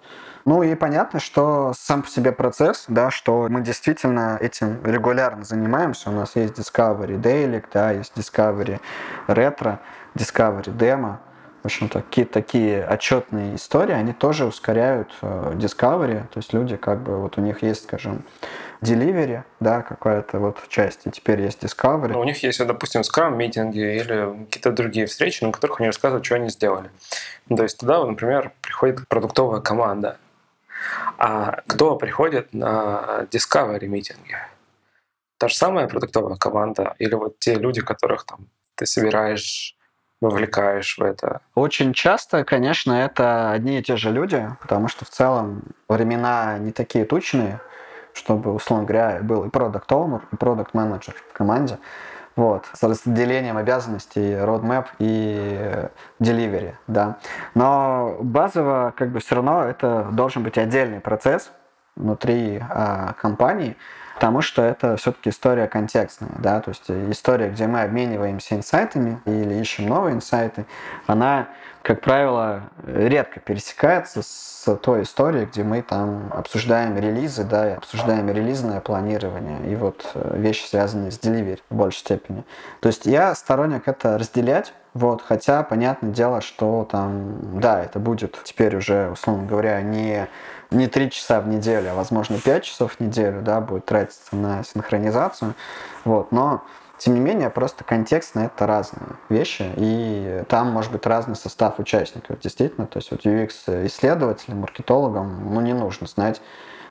Ну и понятно, что сам по себе процесс, да, что мы действительно этим регулярно занимаемся. У нас есть Discovery Daily, да, есть Discovery Retro, Discovery Demo. В общем-то, какие-то такие отчетные истории, они тоже ускоряют э, Discovery. То есть люди как бы, вот у них есть, скажем, Delivery, да, какая-то вот часть, и теперь есть Discovery. Но у них есть, допустим, Scrum митинги или какие-то другие встречи, на которых они рассказывают, что они сделали. То есть туда, например, приходит продуктовая команда, а кто приходит на Discovery митинги? Та же самая продуктовая команда или вот те люди, которых там ты собираешь вовлекаешь в это? Очень часто, конечно, это одни и те же люди, потому что в целом времена не такие тучные, чтобы, условно говоря, был и продукт оунер и продукт менеджер в команде. Вот, с разделением обязанностей, roadmap и delivery, да. Но базово, как бы все равно это должен быть отдельный процесс внутри а, компании, потому что это все-таки история контекстная, да, то есть история, где мы обмениваемся инсайтами или ищем новые инсайты, она как правило, редко пересекается с той историей, где мы там обсуждаем релизы, да, и обсуждаем релизное планирование и вот э, вещи, связанные с delivery в большей степени. То есть я сторонник это разделять, вот, хотя, понятное дело, что там, да, это будет теперь уже, условно говоря, не, не 3 часа в неделю, а, возможно, 5 часов в неделю, да, будет тратиться на синхронизацию, вот, но тем не менее, просто контекстно это разные вещи, и там может быть разный состав участников, действительно. То есть вот UX-исследователям, маркетологам, ну, не нужно знать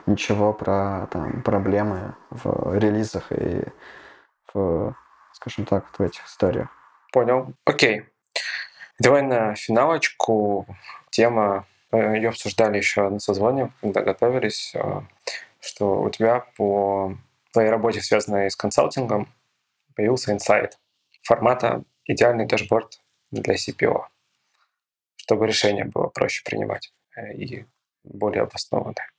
ничего про там, проблемы в релизах и в, скажем так, в этих историях. Понял. Окей. Давай на финалочку. Тема, э, ее обсуждали еще на созвоне, когда готовились, э, что у тебя по твоей работе, связанной с консалтингом, появился инсайт формата идеальный дашборд для CPO, чтобы решение было проще принимать э, и более обоснованное.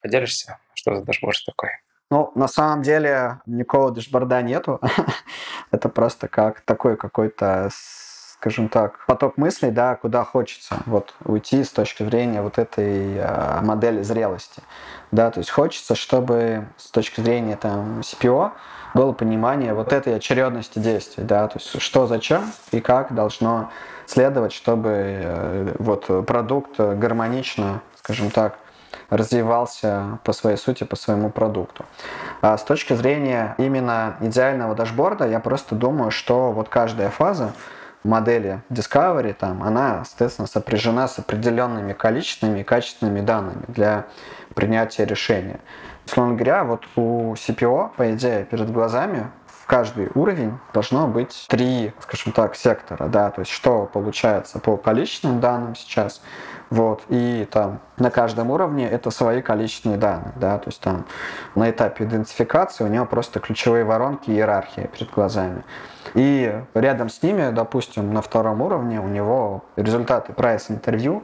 Поделишься, что за дашборд такой? Ну, на самом деле никакого дашборда нету. Это просто как такой какой-то скажем так, поток мыслей, да, куда хочется вот уйти с точки зрения вот этой э, модели зрелости, да, то есть хочется, чтобы с точки зрения там CPO было понимание вот этой очередности действий, да, то есть что, зачем и как должно следовать, чтобы э, вот продукт гармонично, скажем так, развивался по своей сути, по своему продукту. А с точки зрения именно идеального дашборда, я просто думаю, что вот каждая фаза модели Discovery, там, она, соответственно, сопряжена с определенными количественными и качественными данными для принятия решения. Условно говоря, вот у CPO, по идее, перед глазами каждый уровень должно быть три, скажем так, сектора, да, то есть что получается по количественным данным сейчас, вот, и там на каждом уровне это свои количественные данные, да, то есть там на этапе идентификации у него просто ключевые воронки и иерархия перед глазами. И рядом с ними, допустим, на втором уровне у него результаты прайс-интервью,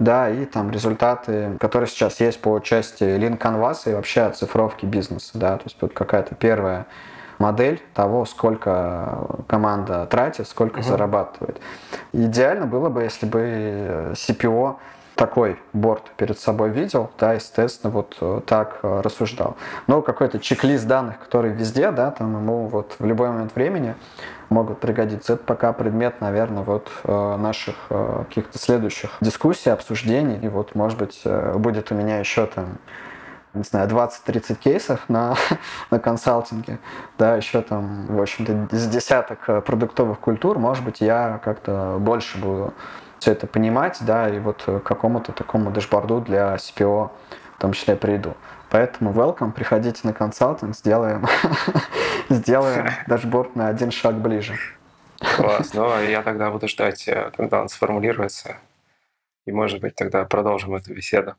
да, и там результаты, которые сейчас есть по части Canvas и вообще оцифровки бизнеса, да, то есть вот какая-то первая модель того, сколько команда тратит, сколько угу. зарабатывает. Идеально было бы, если бы CPO такой борт перед собой видел, да, естественно, вот э, так э, рассуждал. Но какой-то чек-лист данных, который везде, да, там ему вот в любой момент времени могут пригодиться. Это пока предмет, наверное, вот э, наших каких-то следующих дискуссий, обсуждений. И вот, может быть, будет у меня еще там не знаю, 20-30 кейсов на, на консалтинге, да, еще там, в общем-то, из десяток э, продуктовых культур, может быть, я как-то больше буду все это понимать, да, и вот к какому-то такому дашборду для CPO в том числе приду. Поэтому welcome, приходите на консалтинг, сделаем, сделаем дашборд на один шаг ближе. Класс, ну я тогда буду ждать, э, когда он сформулируется, и, может быть, тогда продолжим эту беседу.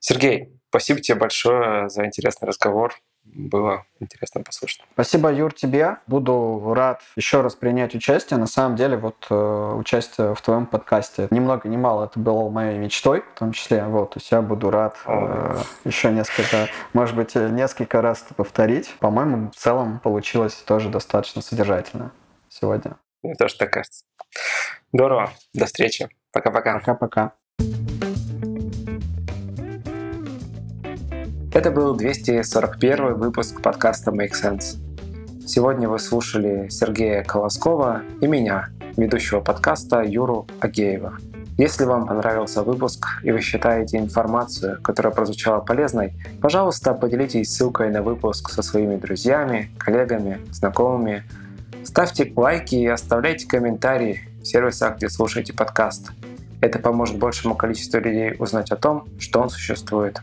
Сергей, спасибо тебе большое за интересный разговор. Было интересно послушать. Спасибо, Юр, тебе. Буду рад еще раз принять участие. На самом деле, вот э, участие в твоем подкасте ни много ни мало это было моей мечтой, в том числе. Вот, то есть я буду рад э, еще несколько, может быть, э, несколько раз повторить. По-моему, в целом получилось тоже достаточно содержательно сегодня. Мне тоже так кажется. Здорово. До встречи. Пока-пока. Пока-пока. Это был 241 выпуск подкаста Make Sense. Сегодня вы слушали Сергея Колоскова и меня, ведущего подкаста Юру Агеева. Если вам понравился выпуск и вы считаете информацию, которая прозвучала полезной, пожалуйста, поделитесь ссылкой на выпуск со своими друзьями, коллегами, знакомыми. Ставьте лайки и оставляйте комментарии в сервисах, где слушаете подкаст. Это поможет большему количеству людей узнать о том, что он существует.